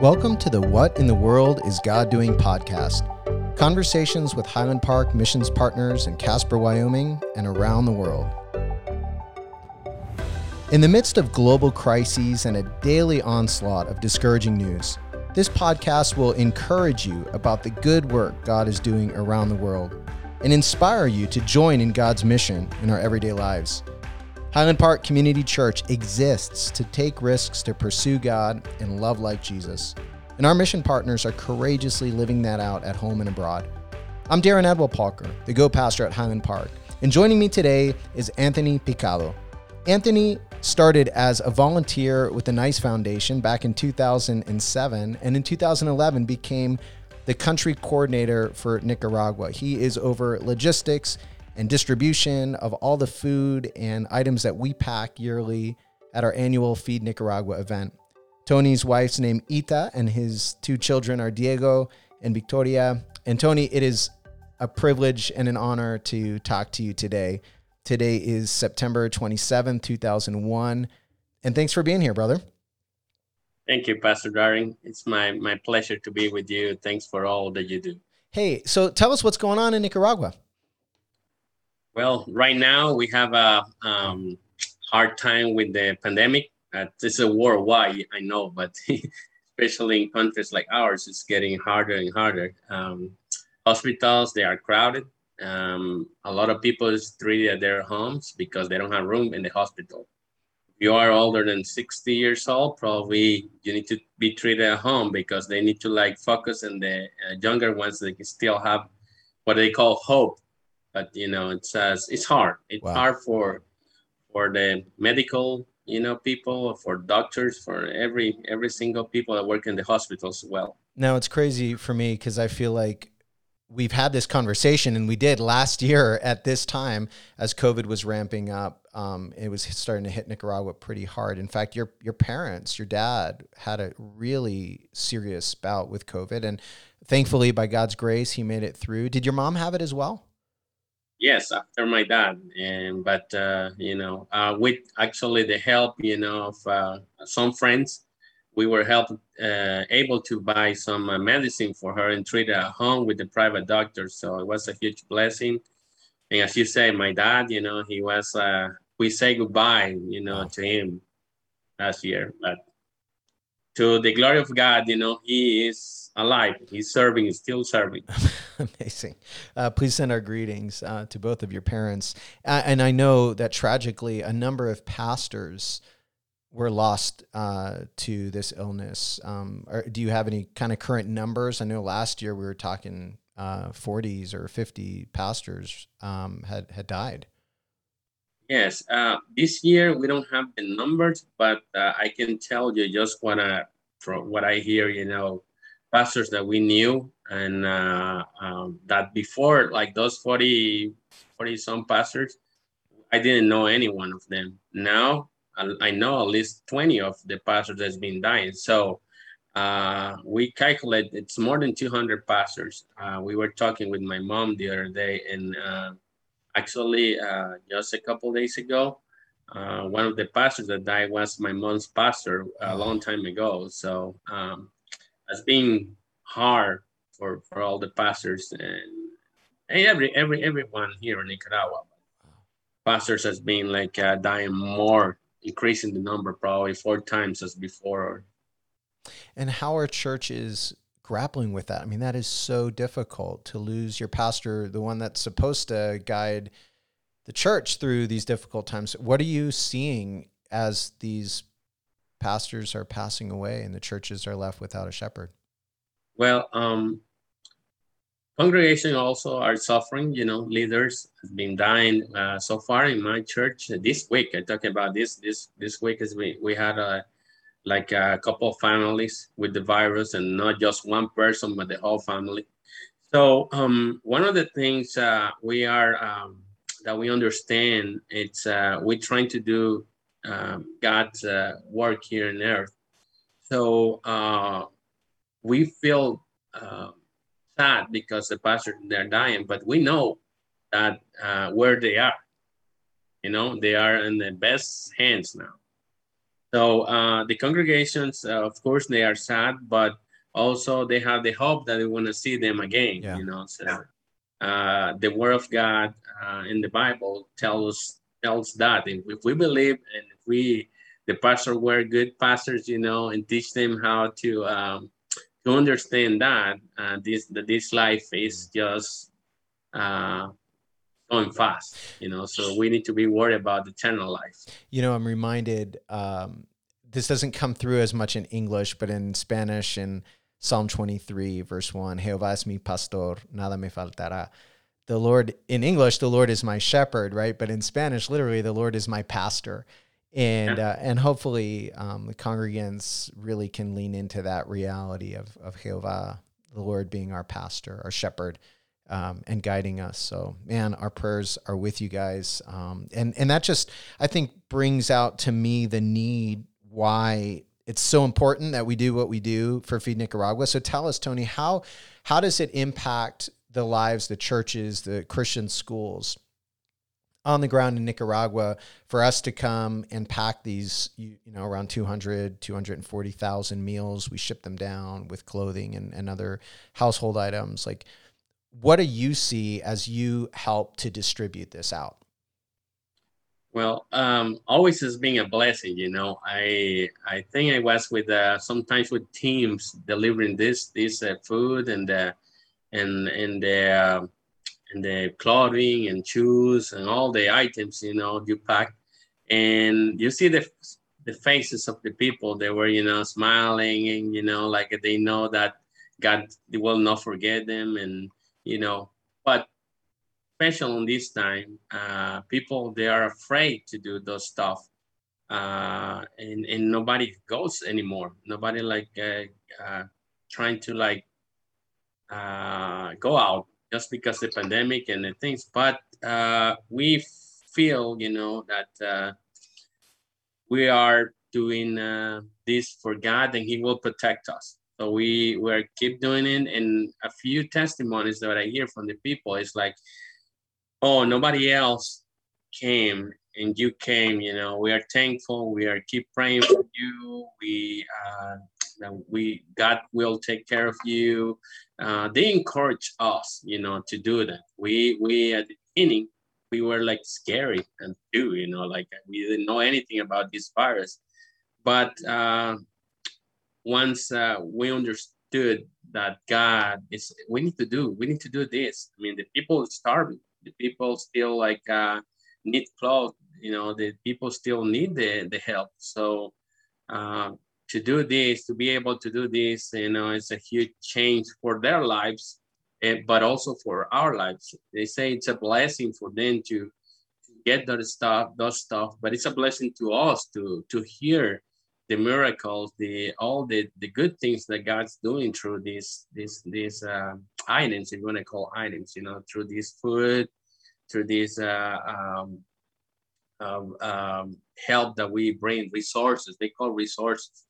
Welcome to the What in the World is God Doing podcast. Conversations with Highland Park missions partners in Casper, Wyoming, and around the world. In the midst of global crises and a daily onslaught of discouraging news, this podcast will encourage you about the good work God is doing around the world and inspire you to join in God's mission in our everyday lives. Highland Park Community Church exists to take risks to pursue God and love like Jesus. And our mission partners are courageously living that out at home and abroad. I'm Darren Edwell Parker, the Go Pastor at Highland Park. And joining me today is Anthony Picado. Anthony started as a volunteer with the Nice Foundation back in 2007 and in 2011 became the country coordinator for Nicaragua. He is over logistics and distribution of all the food and items that we pack yearly at our annual Feed Nicaragua event. Tony's wife's name Ita, and his two children are Diego and Victoria. And Tony, it is a privilege and an honor to talk to you today. Today is September 27, 2001. And thanks for being here, brother. Thank you, Pastor Darren. It's my, my pleasure to be with you. Thanks for all that you do. Hey, so tell us what's going on in Nicaragua. Well, right now we have a um, hard time with the pandemic. Uh, this is a worldwide, I know, but especially in countries like ours, it's getting harder and harder. Um, hospitals, they are crowded. Um, a lot of people is treated at their homes because they don't have room in the hospital. If you are older than 60 years old, probably you need to be treated at home because they need to like focus on the uh, younger ones that can still have what they call hope but you know it's uh, it's hard. It's wow. hard for for the medical you know people for doctors for every every single people that work in the hospitals well. Now it's crazy for me because i feel like we've had this conversation and we did last year at this time as covid was ramping up. Um, it was starting to hit nicaragua pretty hard. In fact your your parents your dad had a really serious bout with covid and thankfully by god's grace he made it through. Did your mom have it as well yes after my dad and but uh, you know uh, with actually the help you know of uh, some friends we were helped uh, able to buy some uh, medicine for her and treat her at home with the private doctor. So it was a huge blessing. And as you say my dad you know he was uh, we say goodbye you know to him last year but to the glory of god you know he is alive. He's serving, he's still serving. Amazing. Uh, please send our greetings uh, to both of your parents. Uh, and I know that tragically, a number of pastors were lost uh, to this illness. Um, or do you have any kind of current numbers? I know last year we were talking 40s uh, or 50 pastors um, had, had died. Yes, uh, this year we don't have the numbers, but I can tell you just what I, from what I hear, you know, pastors that we knew and uh, um, that before like those 40 40 some pastors i didn't know any one of them. Now i know at least 20 of the pastors that's been dying. So uh, we calculate it's more than 200 pastors. Uh, we were talking with my mom the other day and uh, actually uh, just a couple days ago uh, one of the pastors that died was my mom's pastor a long time ago so um, has been hard for for all the pastors and, and every every everyone here in Nicaragua. Pastors has been like uh, dying more, increasing the number probably four times as before. And how are churches grappling with that? I mean, that is so difficult to lose your pastor, the one that's supposed to guide the church through these difficult times. What are you seeing as these pastors are passing away and the churches are left without a shepherd? Well, um, congregation also are suffering. You know, leaders have been dying uh, so far in my church this week. I talk about this this this week as we we had a like a couple of families with the virus and not just one person but the whole family. So um, one of the things uh, we are um, that we understand it's uh, we're trying to do um, God's uh, work here on earth. So uh, we feel uh, sad because the pastors they're dying, but we know that uh, where they are, you know, they are in the best hands now. So uh, the congregations, uh, of course, they are sad, but also they have the hope that they want to see them again. Yeah. You know, so uh, the Word of God uh, in the Bible tells tells that if, if, we believe and if we the pastor were good pastors, you know, and teach them how to um, to understand that uh, this that this life is just uh, going fast, you know. So we need to be worried about the eternal life. You know, I'm reminded. Um, this doesn't come through as much in English, but in Spanish in Psalm 23, verse 1, Jehová es mi pastor, nada me faltará. The Lord, in English, the Lord is my shepherd, right? But in Spanish, literally, the Lord is my pastor. And yeah. uh, and hopefully um, the congregants really can lean into that reality of, of Jehová, the Lord being our pastor, our shepherd, um, and guiding us. So, man, our prayers are with you guys, um, and and that just I think brings out to me the need why it's so important that we do what we do for Feed Nicaragua. So, tell us, Tony, how how does it impact the lives, the churches, the Christian schools? on the ground in Nicaragua for us to come and pack these, you, you know, around 200, 240,000 meals. We ship them down with clothing and, and other household items. Like, what do you see as you help to distribute this out? Well, um, always has been a blessing, you know. I I think I was with uh, sometimes with teams delivering this this uh, food and uh, and and the uh, and the clothing and shoes and all the items you know you pack, and you see the the faces of the people. They were you know smiling and you know like they know that God will not forget them and you know, but especially in this time, uh, people they are afraid to do those stuff, uh, and and nobody goes anymore. Nobody like uh, uh, trying to like uh, go out just because the pandemic and the things. But uh, we feel, you know, that uh, we are doing this for God, and He will protect us. So we we keep doing it, and a few testimonies that I hear from the people is like, "Oh, nobody else came, and you came. You know, we are thankful. We are keep praying for you. We uh, we God will take care of you." Uh, they encourage us, you know, to do that. We we at the beginning we were like scary and do, you know, like we didn't know anything about this virus, but. Uh, once uh, we understood that God is, we need to do, we need to do this. I mean, the people are starving, the people still like uh, need clothes, you know, the people still need the, the help. So uh, to do this, to be able to do this, you know, it's a huge change for their lives, eh, but also for our lives. They say it's a blessing for them to get that stuff, those stuff, but it's a blessing to us to to hear the miracles, the all the the good things that God's doing through these these these uh, items, if you want to call items, you know, through this food, through this uh, um, um, um, help that we bring, resources. They call resources.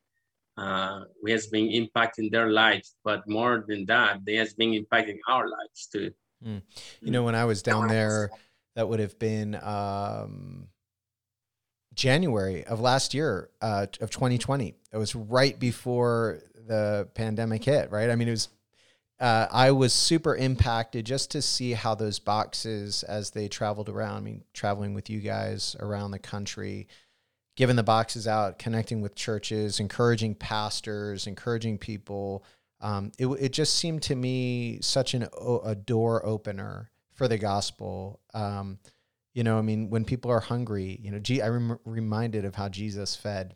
Uh, we has been impacting their lives, but more than that, they has been impacting our lives too. Mm. You know, when I was down there, that would have been um, January of last year uh, of 2020. It was right before the pandemic hit, right? I mean, it was. Uh, I was super impacted just to see how those boxes, as they traveled around, I mean, traveling with you guys around the country, giving the boxes out, connecting with churches, encouraging pastors, encouraging people. Um, it, it just seemed to me such an, a door opener for the gospel. Um, you know, I mean, when people are hungry, you know, I'm reminded of how Jesus fed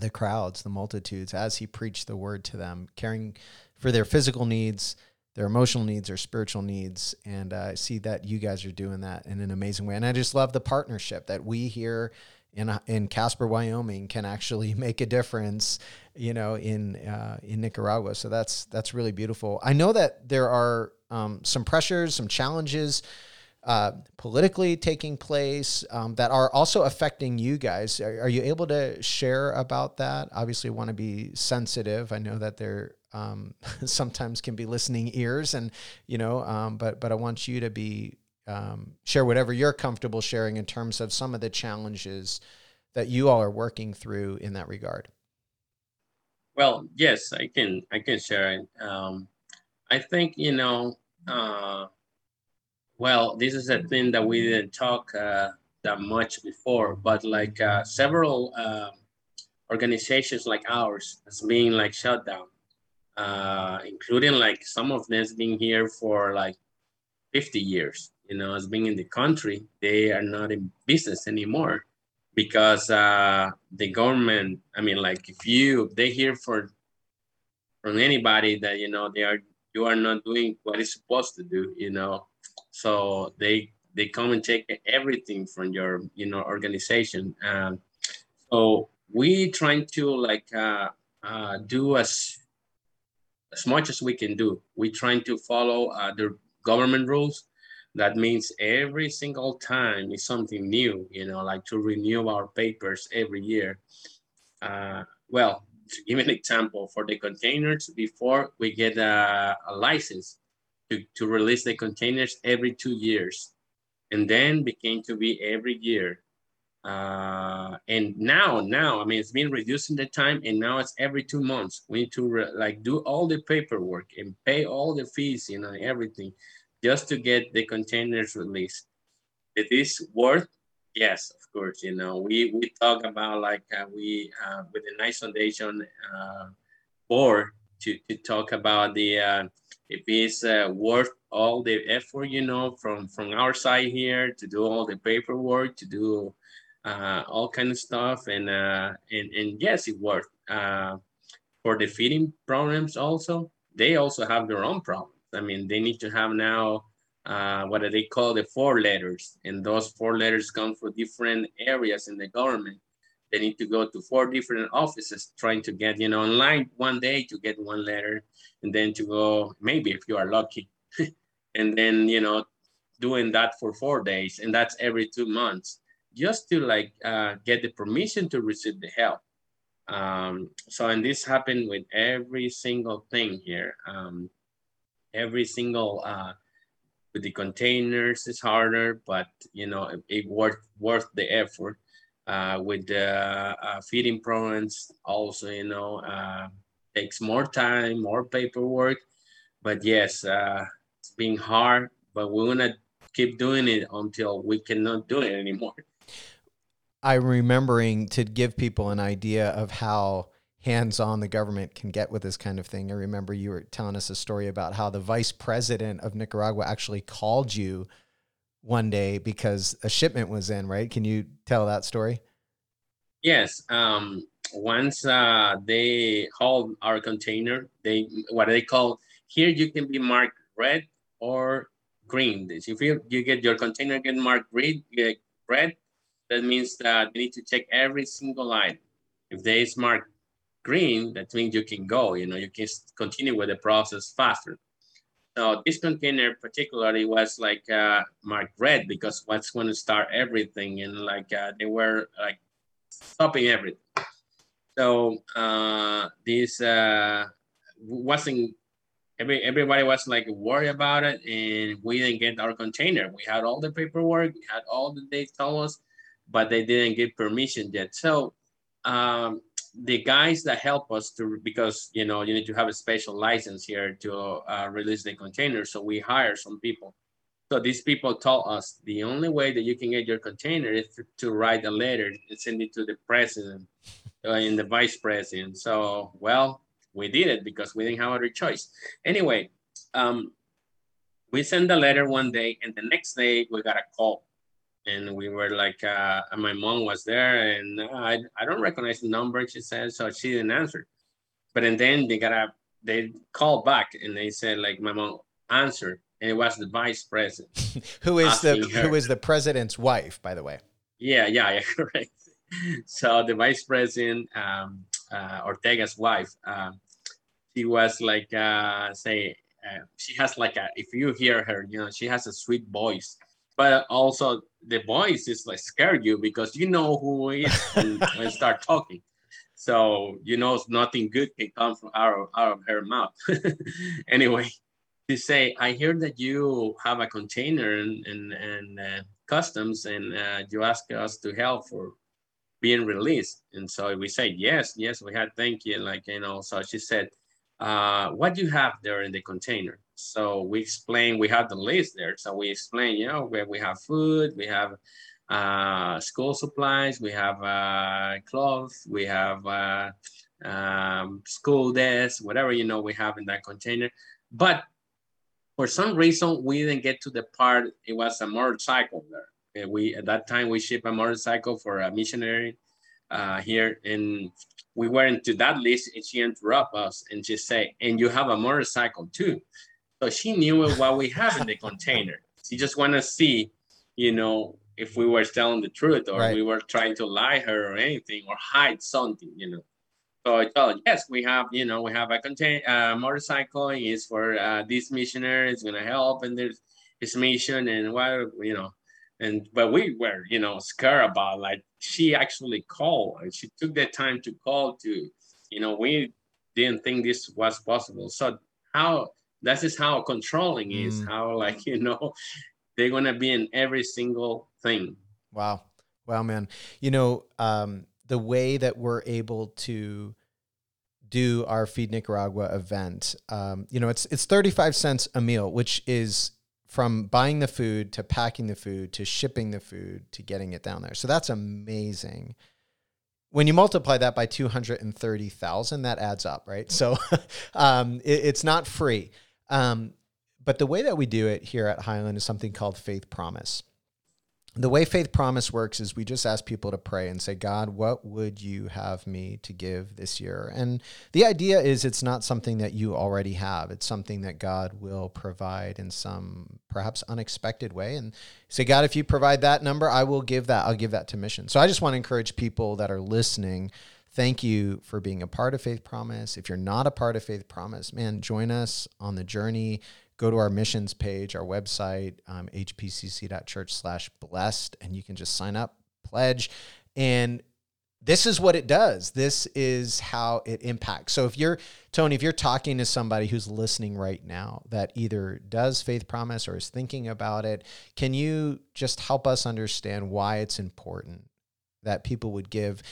the crowds, the multitudes, as he preached the word to them, caring for their physical needs, their emotional needs, their spiritual needs. And uh, I see that you guys are doing that in an amazing way. And I just love the partnership that we here in in Casper, Wyoming, can actually make a difference, you know, in uh, in Nicaragua. So that's that's really beautiful. I know that there are um, some pressures, some challenges uh, politically taking place um, that are also affecting you guys. Are, are, you able to share about that? Obviously, want to be sensitive. I know that there um, sometimes can be listening ears, and you know, um, but but I want you to be um, share whatever you're comfortable sharing in terms of some of the challenges that you all are working through in that regard? Well, yes, I can I can share it. Um, I think you know. Uh, well, this is a thing that we didn't talk uh, that much before, but like uh, several uh, organizations like ours has been like shut down, uh, including like some of them been here for like 50 years. You know, has been in the country. They are not in business anymore because uh, the government. I mean, like if you they hear for from anybody that you know they are you are not doing what it's supposed to do. You know, so they they come and take everything from your you know organization. Um, so we trying to like uh, uh, do as as much as we can do. We trying to follow uh, the government rules. That means every single time is something new. You know, like to renew our papers every year. Uh, well, to give an example, for the containers, before we get a, a license to, to release the containers every two years, and then became to be every year. Uh, and now, now, I mean, it's been reducing the time, and now it's every two months. We need to like do all the paperwork and pay all the fees, you know, everything, just to get the containers released. It is worth, yes, of course. You know, we we talk about like uh, we uh, with the Knights Foundation uh, board to to talk about the uh, if it's uh, worth all the effort, you know, from from our side here to do all the paperwork, to do uh, all kind of stuff, and uh, and and yes, it worked. Uh, for the feeding programs, also, they also have their own problems. I mean, they need to have now uh, what do they call the four letters, and those four letters come from different areas in the government. They need to go to four different offices trying to get, you know, online one day to get one letter, and then to go maybe if you are lucky, and then you know, doing that for four days, and that's every two months just to like uh, get the permission to receive the help. Um, so, and this happened with every single thing here. Um, every single, uh, with the containers is harder, but you know, it, it worth, worth the effort. Uh, with the uh, feeding programs also, you know, uh, takes more time, more paperwork, but yes, uh, it's been hard, but we're gonna keep doing it until we cannot do it anymore. I'm remembering to give people an idea of how hands on the government can get with this kind of thing. I remember you were telling us a story about how the vice president of Nicaragua actually called you one day because a shipment was in, right? Can you tell that story? Yes. Um, once uh, they hauled our container, they what they call here you can be marked red or green. If you, you get your container get marked red, red, that means that they need to check every single item. If they is marked green, that means you can go, you know, you can continue with the process faster. So this container particularly was like uh, marked red because what's going to start everything and like uh, they were like stopping everything. So uh, this uh, wasn't every everybody was like worried about it and we didn't get our container. We had all the paperwork, we had all the they told us, but they didn't get permission yet. So um, the guys that help us to, because you know you need to have a special license here to uh, release the container. So we hire some people. So these people told us the only way that you can get your container is to, write a letter and send it to the president uh, and the vice president. So well, we did it because we didn't have other choice. Anyway, um, we sent the letter one day, and the next day we got a call and we were like, uh, my mom was there, and I, I don't recognize the number. She said, so she didn't answer. But and then they got a, they called back and they said like, my mom answered, and it was the vice president. who is the her. who is the president's wife, by the way? Yeah, yeah, yeah, correct. so the vice president, um, uh, Ortega's wife, uh, she was like, uh, say, uh, she has like a, if you hear her, you know, she has a sweet voice but also the voice is like scare you because you know who is when start talking. So you know nothing good can come from out, out of her mouth. anyway, to say, I hear that you have a container and and, and uh, customs, and uh, you ask us to help for being released. And so we said, yes, yes, we had thank you. Like, you know, so she said, uh, what do you have there in the container? So we explain, we have the list there. So we explain, you know, where we have food, we have uh, school supplies, we have uh, clothes, we have uh, um, school desks, whatever, you know, we have in that container. But for some reason, we didn't get to the part, it was a motorcycle there. We, at that time, we shipped a motorcycle for a missionary uh, here and we were into that list and she interrupted us and she said, and you have a motorcycle too. So she knew what we have in the container. She just want to see, you know, if we were telling the truth or right. we were trying to lie her or anything or hide something, you know. So I told, her, yes, we have, you know, we have a contain uh, motorcycle is for uh, this missionary. It's gonna help and there's his mission and what, you know, and but we were you know scared about like she actually called and she took the time to call to you know we didn't think this was possible so how that is just how controlling is mm. how like you know they're gonna be in every single thing wow wow man you know um the way that we're able to do our feed nicaragua event um, you know it's it's 35 cents a meal which is from buying the food to packing the food to shipping the food to getting it down there. So that's amazing. When you multiply that by 230,000, that adds up, right? So um, it, it's not free. Um, but the way that we do it here at Highland is something called faith promise. The way faith promise works is we just ask people to pray and say god what would you have me to give this year? And the idea is it's not something that you already have. It's something that god will provide in some perhaps unexpected way. And say god if you provide that number i will give that i'll give that to mission. So i just want to encourage people that are listening thank you for being a part of faith promise if you're not a part of faith promise man join us on the journey go to our missions page, our website, um, hpcc.church slash blessed, and you can just sign up, pledge. And this is what it does. This is how it impacts. So if you're, Tony, if you're talking to somebody who's listening right now that either does Faith Promise or is thinking about it, can you just help us understand why it's important that people would give.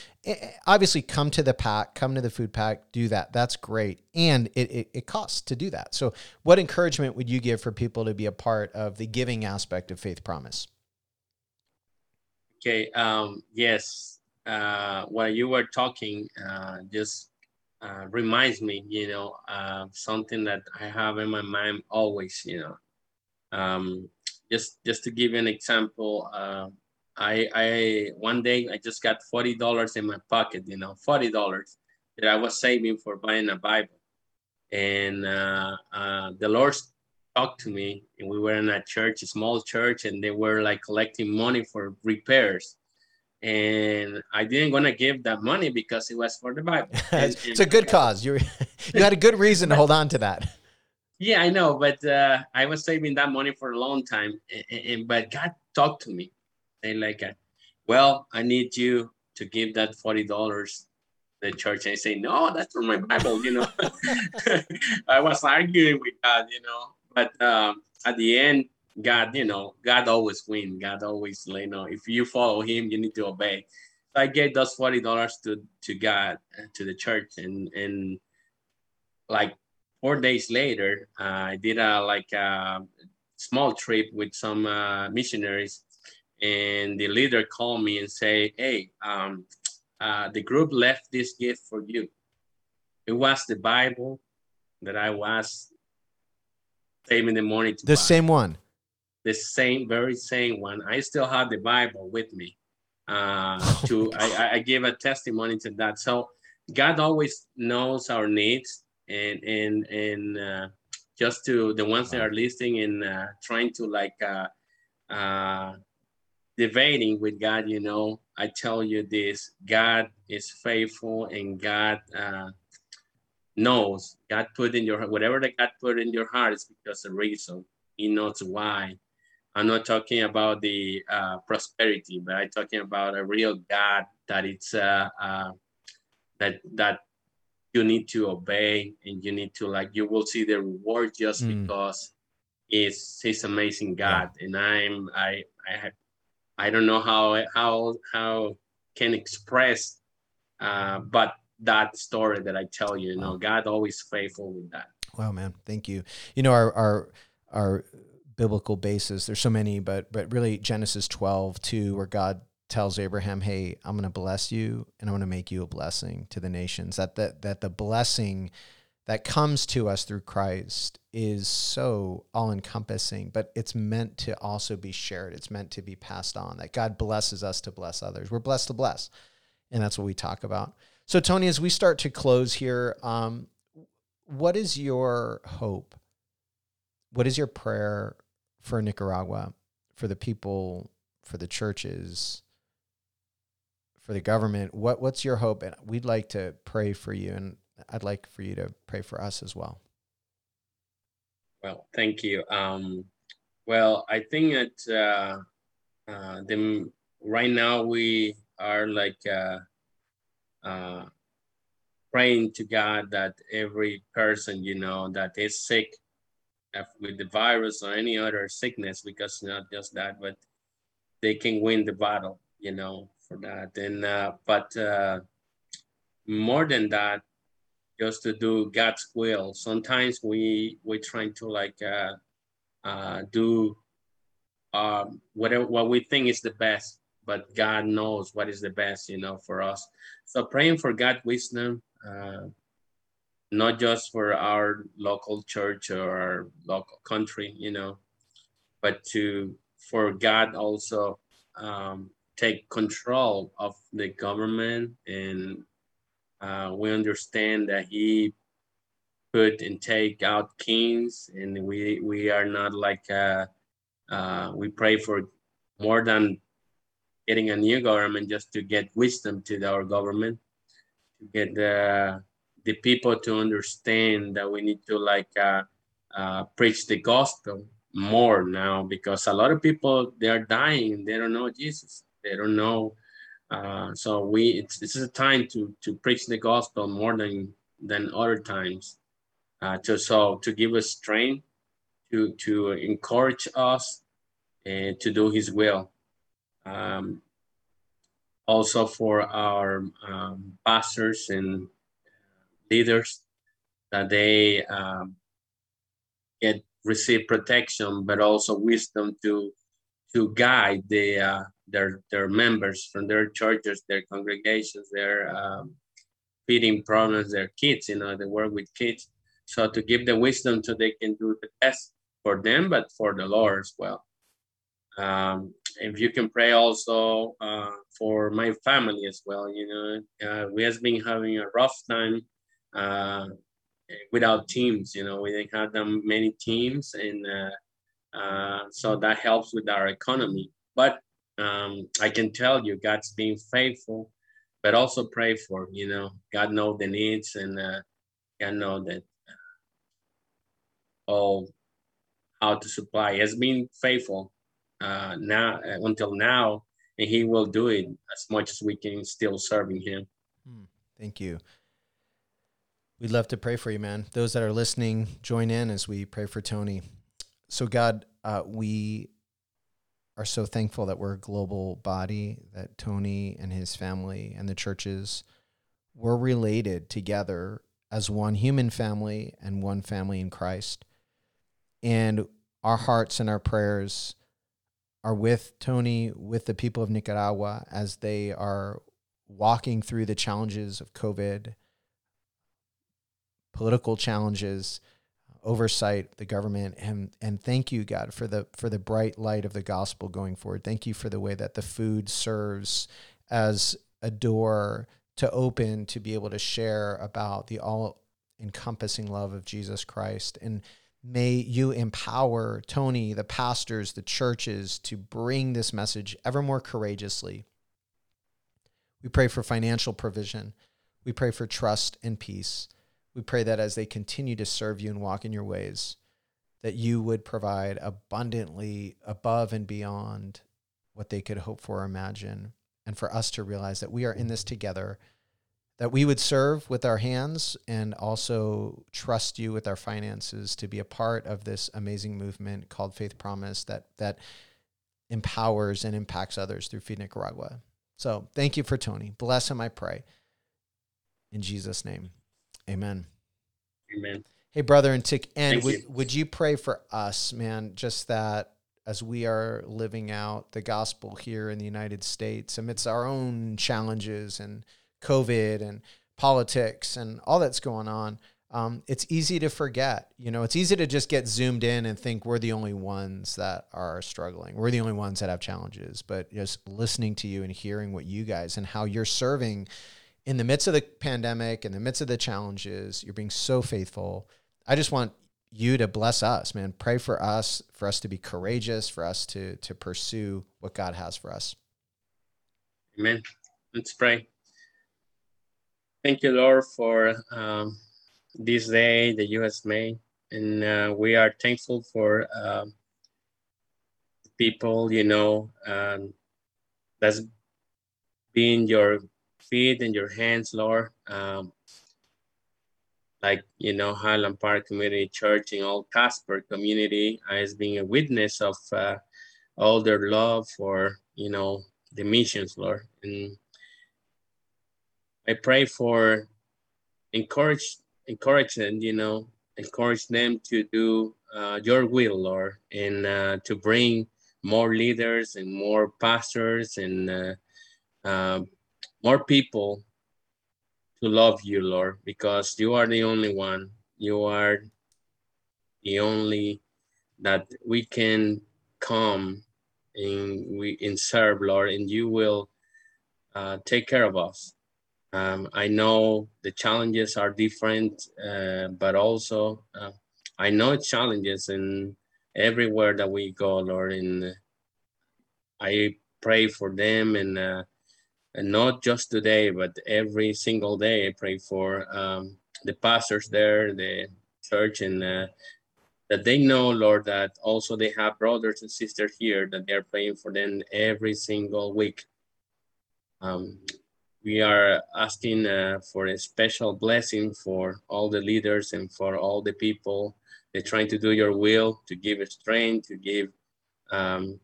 Obviously, come to the pack, come to the food pack, do that. That's great. And it, it, it, costs to do that. So, what encouragement would you give for people to be a part of the giving aspect of Faith Promise? Okay. Um, yes. Uh, while you were talking, uh, just uh, reminds me, you know, uh, something that I have in my mind always, you know. Um, just just to give an example, uh, I I one day I just got forty dollars in my pocket, you know, forty dollars that I was saving for buying a Bible, and uh, uh, the Lord talked to me, and we were in a church, a small church, and they were like collecting money for repairs, and I didn't want to give that money because it was for the Bible. And, it's a good cause. You you had a good reason to hold on to that. Yeah, I know, but uh, I was saving that money for a long time, and, and but God talked to me like, uh, well, I need you to give that forty dollars the church. And I say, no, that's from my Bible. You know, I was arguing with God. You know, but um, at the end, God, you know, God always win. God always, you know, if you follow Him, you need to obey. So I gave those forty dollars to to God uh, to the church, and and like four days later, uh, I did a like a small trip with some uh, missionaries and the leader called me and say, "Hey, um, uh, the group left this gift for you. It was the Bible that I was saving in the morning. the buy. same one. The same, very same one. I still have the Bible with me. Uh, to I, I give a testimony to that. So God always knows our needs, and and and uh, just to the ones that are listening and uh, trying to like uh, uh, debating with God, you know, I tell you this God is faithful and God uh, knows. God put in your whatever that God put in your heart is because of reason. He knows why. I'm not talking about the uh, prosperity, but I'm talking about a real God that it's uh, uh, that that you need to obey and you need to like you will see the reward just mm. because it's He's amazing God, and I'm I I have I don't know how how how can express uh, but that story that I tell you. You know, God always faithful with that. Wow, man, thank you. You know, our our our biblical basis. There's so many, but but really Genesis 12, 2, where God tells Abraham, "Hey, I'm going to bless you, and I'm going to make you a blessing to the nations." That that that the blessing that comes to us through Christ is so all encompassing, but it's meant to also be shared. It's meant to be passed on. That God blesses us to bless others. We're blessed to bless, and that's what we talk about. So, Tony, as we start to close here, um, what is your hope? What is your prayer for Nicaragua, for the people, for the churches, for the government? What What's your hope? And we'd like to pray for you, and I'd like for you to pray for us as well. Well, thank you. Um, well, I think that uh, uh, the right now we are like. Uh, uh, praying to God that every person, you know, that is sick with the virus or any other sickness, because not just that, but they can win the battle, you know, for that. And uh, but uh, more than that, just to do God's will. Sometimes we we trying to like uh, uh, do um, whatever what we think is the best, but God knows what is the best, you know, for us. So praying for God wisdom, uh, not just for our local church or our local country, you know, but to for God also um, take control of the government, and uh, we understand that He put and take out kings, and we we are not like uh, uh, we pray for more than getting a new government just to get wisdom to our government, to get the the people to understand that we need to like uh, uh, preach the gospel more now because a lot of people they are dying. They don't know jesus. They don't know uh, so we it's, this is a time to to preach the gospel more than than other times. Uh, to so to give us strength to to encourage us and to do his will. Um, also for our um, pastors and leaders that they um, get receive protection, but also wisdom to to guide the uh, their their members from their churches, their congregations, their um, feeding programs, their kids. You know, they work with kids, so to give the wisdom so they can do the best for them, but for the Lord as well. Um, if you can pray also uh, for my family as well. You know, uh, we have been having a rough time uh, without teams. You know, we didn't have them many teams, and uh, uh, so that helps with our economy. But um, I can tell you, God's being faithful. But also pray for you know, God know the needs, and uh, God know that all how to supply. Has been faithful uh, now uh, until now, and He will do it as much as we can still serving Him. Hmm. Thank you. We'd love to pray for you, man. Those that are listening, join in as we pray for Tony. So, God, uh, we are so thankful that we're a global body, that Tony and his family and the churches were related together as one human family and one family in Christ. And our hearts and our prayers are with Tony, with the people of Nicaragua as they are walking through the challenges of COVID political challenges, oversight, the government, and and thank you, God, for the for the bright light of the gospel going forward. Thank you for the way that the food serves as a door to open to be able to share about the all encompassing love of Jesus Christ. And may you empower Tony, the pastors, the churches to bring this message ever more courageously. We pray for financial provision. We pray for trust and peace. We pray that as they continue to serve you and walk in your ways, that you would provide abundantly above and beyond what they could hope for or imagine. And for us to realize that we are in this together, that we would serve with our hands and also trust you with our finances to be a part of this amazing movement called Faith Promise that that empowers and impacts others through Feed Nicaragua. So thank you for Tony. Bless him, I pray. In Jesus' name, amen. Amen. Hey, brother, and to end, would, you. would you pray for us, man? Just that as we are living out the gospel here in the United States amidst our own challenges and COVID and politics and all that's going on, um, it's easy to forget. You know, it's easy to just get zoomed in and think we're the only ones that are struggling. We're the only ones that have challenges. But just listening to you and hearing what you guys and how you're serving in the midst of the pandemic, in the midst of the challenges, you're being so faithful. I just want you to bless us, man. Pray for us, for us to be courageous, for us to to pursue what God has for us. Amen. Let's pray. Thank you, Lord, for um, this day that you has made, and uh, we are thankful for uh, people, you know, um, that's been your feet and your hands, Lord. Um, like, you know, Highland Park Community Church in Old Casper community as being a witness of uh, all their love for, you know, the missions, Lord. And I pray for encourage, encourage them, you know, encourage them to do uh, your will, Lord, and uh, to bring more leaders and more pastors and uh, uh more people to love you, Lord, because you are the only one. You are the only that we can come and we and serve, Lord, and you will uh, take care of us. Um, I know the challenges are different, uh, but also uh, I know it's challenges in everywhere that we go, Lord, and I pray for them and uh, and not just today, but every single day. I pray for um, the pastors there, the church, and uh, that they know, Lord, that also they have brothers and sisters here that they're praying for them every single week. Um, we are asking uh, for a special blessing for all the leaders and for all the people. They're trying to do your will, to give strength, to give um,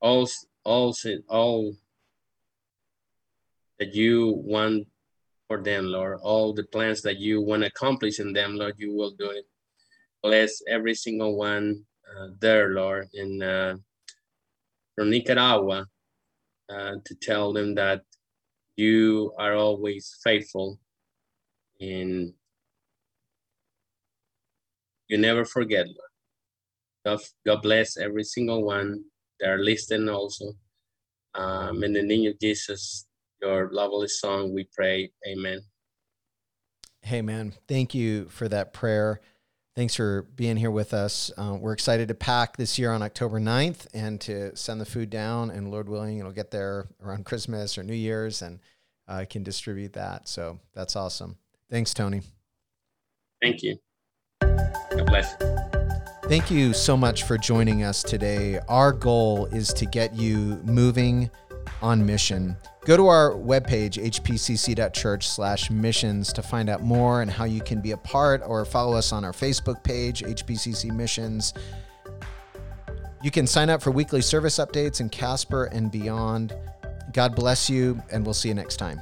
all, all, all that you want for them, Lord. All the plans that you want to accomplish in them, Lord, you will do it. Bless every single one uh, there, Lord, in uh, from Nicaragua, uh, to tell them that you are always faithful and you never forget, Lord. God, God bless every single one that are listening also. Um, in the name of Jesus, your lovely song. We pray. Amen. Hey, man. Thank you for that prayer. Thanks for being here with us. Uh, we're excited to pack this year on October 9th and to send the food down. And Lord willing, it'll get there around Christmas or New Year's and uh, can distribute that. So that's awesome. Thanks, Tony. Thank you. God bless. Thank you so much for joining us today. Our goal is to get you moving on mission. Go to our webpage, hpcc.church slash missions, to find out more and how you can be a part or follow us on our Facebook page, HPCC Missions. You can sign up for weekly service updates in Casper and beyond. God bless you, and we'll see you next time.